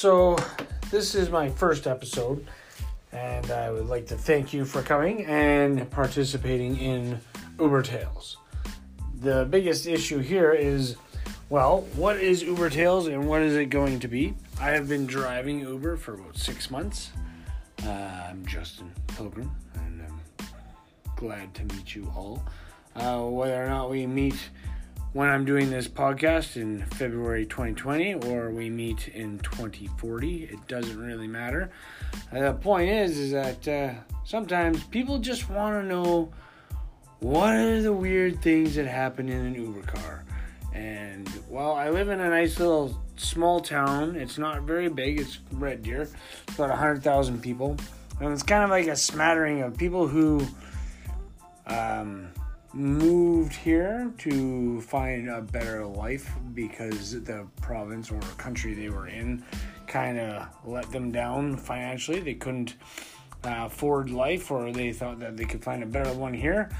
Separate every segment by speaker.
Speaker 1: So, this is my first episode, and I would like to thank you for coming and participating in Uber Tales. The biggest issue here is well, what is Uber Tales and what is it going to be? I have been driving Uber for about six months. Uh, I'm Justin Pilgrim, and I'm glad to meet you all. Uh, whether or not we meet when I'm doing this podcast in February 2020 or we meet in 2040, it doesn't really matter. Uh, the point is, is that uh, sometimes people just want to know what are the weird things that happen in an Uber car. And well, I live in a nice little small town. It's not very big. It's Red Deer. It's about 100,000 people. And it's kind of like a smattering of people who um, moved here to find a better life because the province or country they were in kind of let them down financially. They couldn't uh, afford life, or they thought that they could find a better one here.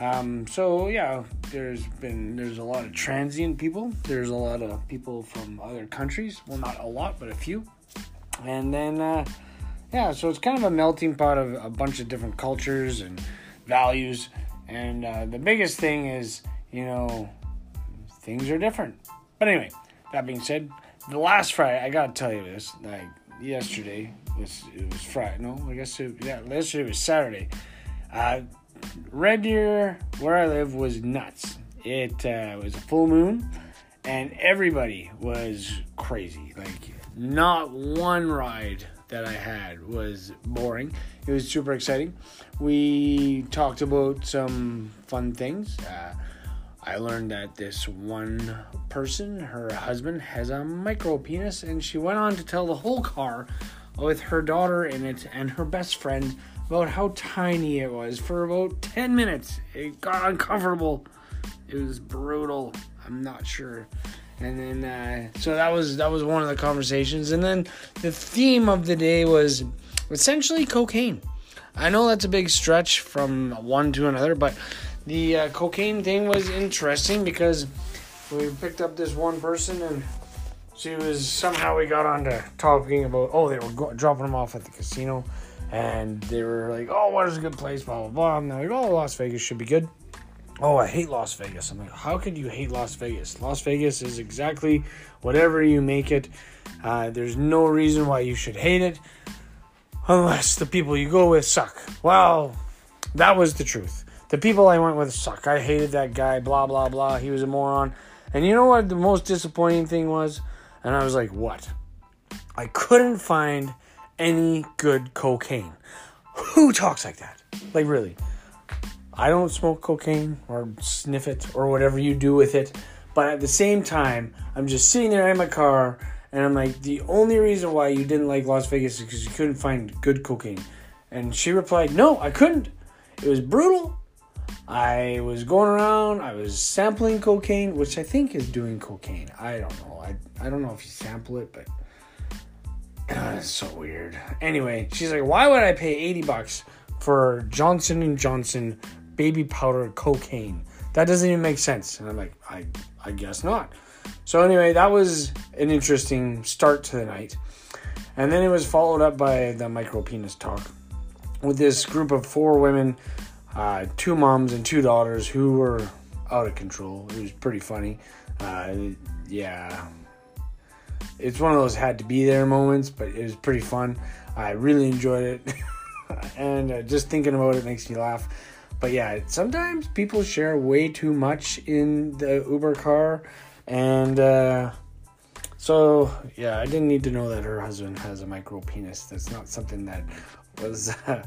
Speaker 1: Um, so yeah, there's been there's a lot of transient people. There's a lot of people from other countries. Well, not a lot, but a few. And then uh, yeah, so it's kind of a melting pot of a bunch of different cultures and values. And uh, the biggest thing is, you know, things are different. But anyway, that being said, the last Friday, I gotta tell you this, like yesterday was it was Friday. No, I guess it, yeah, yesterday was Saturday. Uh, Red Deer, where I live, was nuts. It uh, was a full moon, and everybody was crazy. Like, not one ride that I had was boring. It was super exciting. We talked about some fun things. Uh, I learned that this one person, her husband, has a micro penis, and she went on to tell the whole car with her daughter in it and her best friend about how tiny it was for about 10 minutes. It got uncomfortable. It was brutal. I'm not sure. And then uh, so that was that was one of the conversations. And then the theme of the day was essentially cocaine. I know that's a big stretch from one to another, but the uh, cocaine thing was interesting because we picked up this one person and she was somehow we got on to talking about oh they were go- dropping them off at the casino and they were like, "Oh, what is a good place?" Blah blah blah. And they're like, "Oh, Las Vegas should be good." Oh, I hate Las Vegas. I'm like, how could you hate Las Vegas? Las Vegas is exactly whatever you make it. Uh, there's no reason why you should hate it, unless the people you go with suck. Well, that was the truth. The people I went with suck. I hated that guy. Blah blah blah. He was a moron. And you know what? The most disappointing thing was, and I was like, what? I couldn't find any good cocaine. Who talks like that? Like, really? I don't smoke cocaine or sniff it or whatever you do with it. But at the same time, I'm just sitting there in my car and I'm like, the only reason why you didn't like Las Vegas is because you couldn't find good cocaine. And she replied, no, I couldn't. It was brutal. I was going around, I was sampling cocaine, which I think is doing cocaine. I don't know. I, I don't know if you sample it, but God, it's so weird. Anyway, she's like, "Why would I pay 80 bucks for Johnson and Johnson baby powder cocaine? That doesn't even make sense." And I'm like, "I I guess not." So anyway, that was an interesting start to the night. And then it was followed up by the micro penis talk with this group of four women, uh, two moms and two daughters who were out of control. It was pretty funny. Uh, yeah, it's one of those had to be there moments, but it was pretty fun. I really enjoyed it, and uh, just thinking about it makes me laugh. But yeah, sometimes people share way too much in the Uber car, and uh, so yeah, I didn't need to know that her husband has a micro penis. That's not something that was.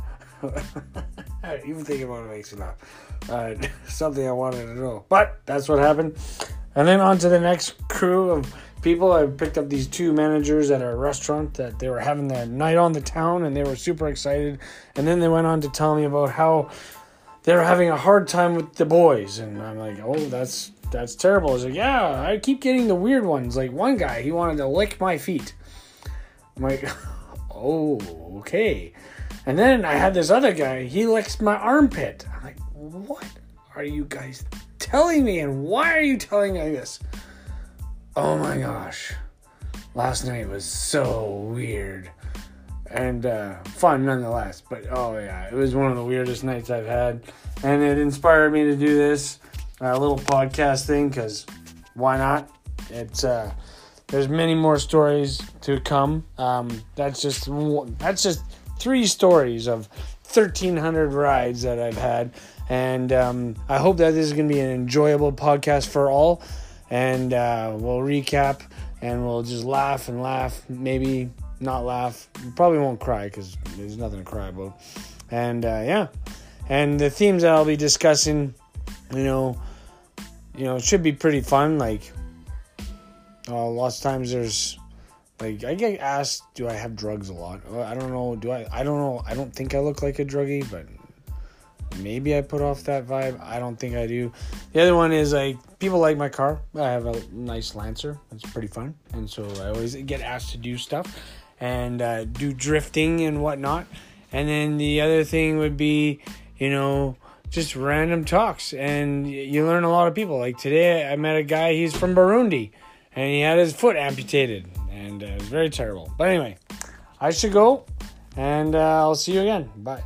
Speaker 1: Uh, even thinking about it makes me laugh. Uh, something I wanted to know, but that's what happened. And then on to the next crew of people. I picked up these two managers at a restaurant that they were having the night on the town and they were super excited. And then they went on to tell me about how they were having a hard time with the boys. And I'm like, oh, that's that's terrible. Was like, yeah, I keep getting the weird ones. Like one guy, he wanted to lick my feet. I'm like, oh, okay. And then I had this other guy, he licks my armpit. I'm like, what are you guys telling me? And why are you telling me this? Oh my gosh. last night was so weird and uh, fun nonetheless. But oh yeah, it was one of the weirdest nights I've had, and it inspired me to do this uh, little podcast thing because why not? It's uh, there's many more stories to come. Um, that's just that's just three stories of 1,300 rides that I've had, and um, I hope that this is going to be an enjoyable podcast for all. And uh, we'll recap and we'll just laugh and laugh, maybe not laugh. Probably won't cry because there's nothing to cry about. And uh, yeah, and the themes that I'll be discussing, you know, you know, it should be pretty fun. Like, uh, lots of times there's like I get asked, do I have drugs a lot? I don't know. Do I? I don't know. I don't think I look like a druggie, but maybe I put off that vibe. I don't think I do. The other one is like people like my car. I have a nice Lancer. It's pretty fun, and so I always get asked to do stuff and uh, do drifting and whatnot. And then the other thing would be, you know, just random talks, and you learn a lot of people. Like today, I met a guy. He's from Burundi, and he had his foot amputated, and uh, it was very terrible. But anyway, I should go, and uh, I'll see you again. Bye.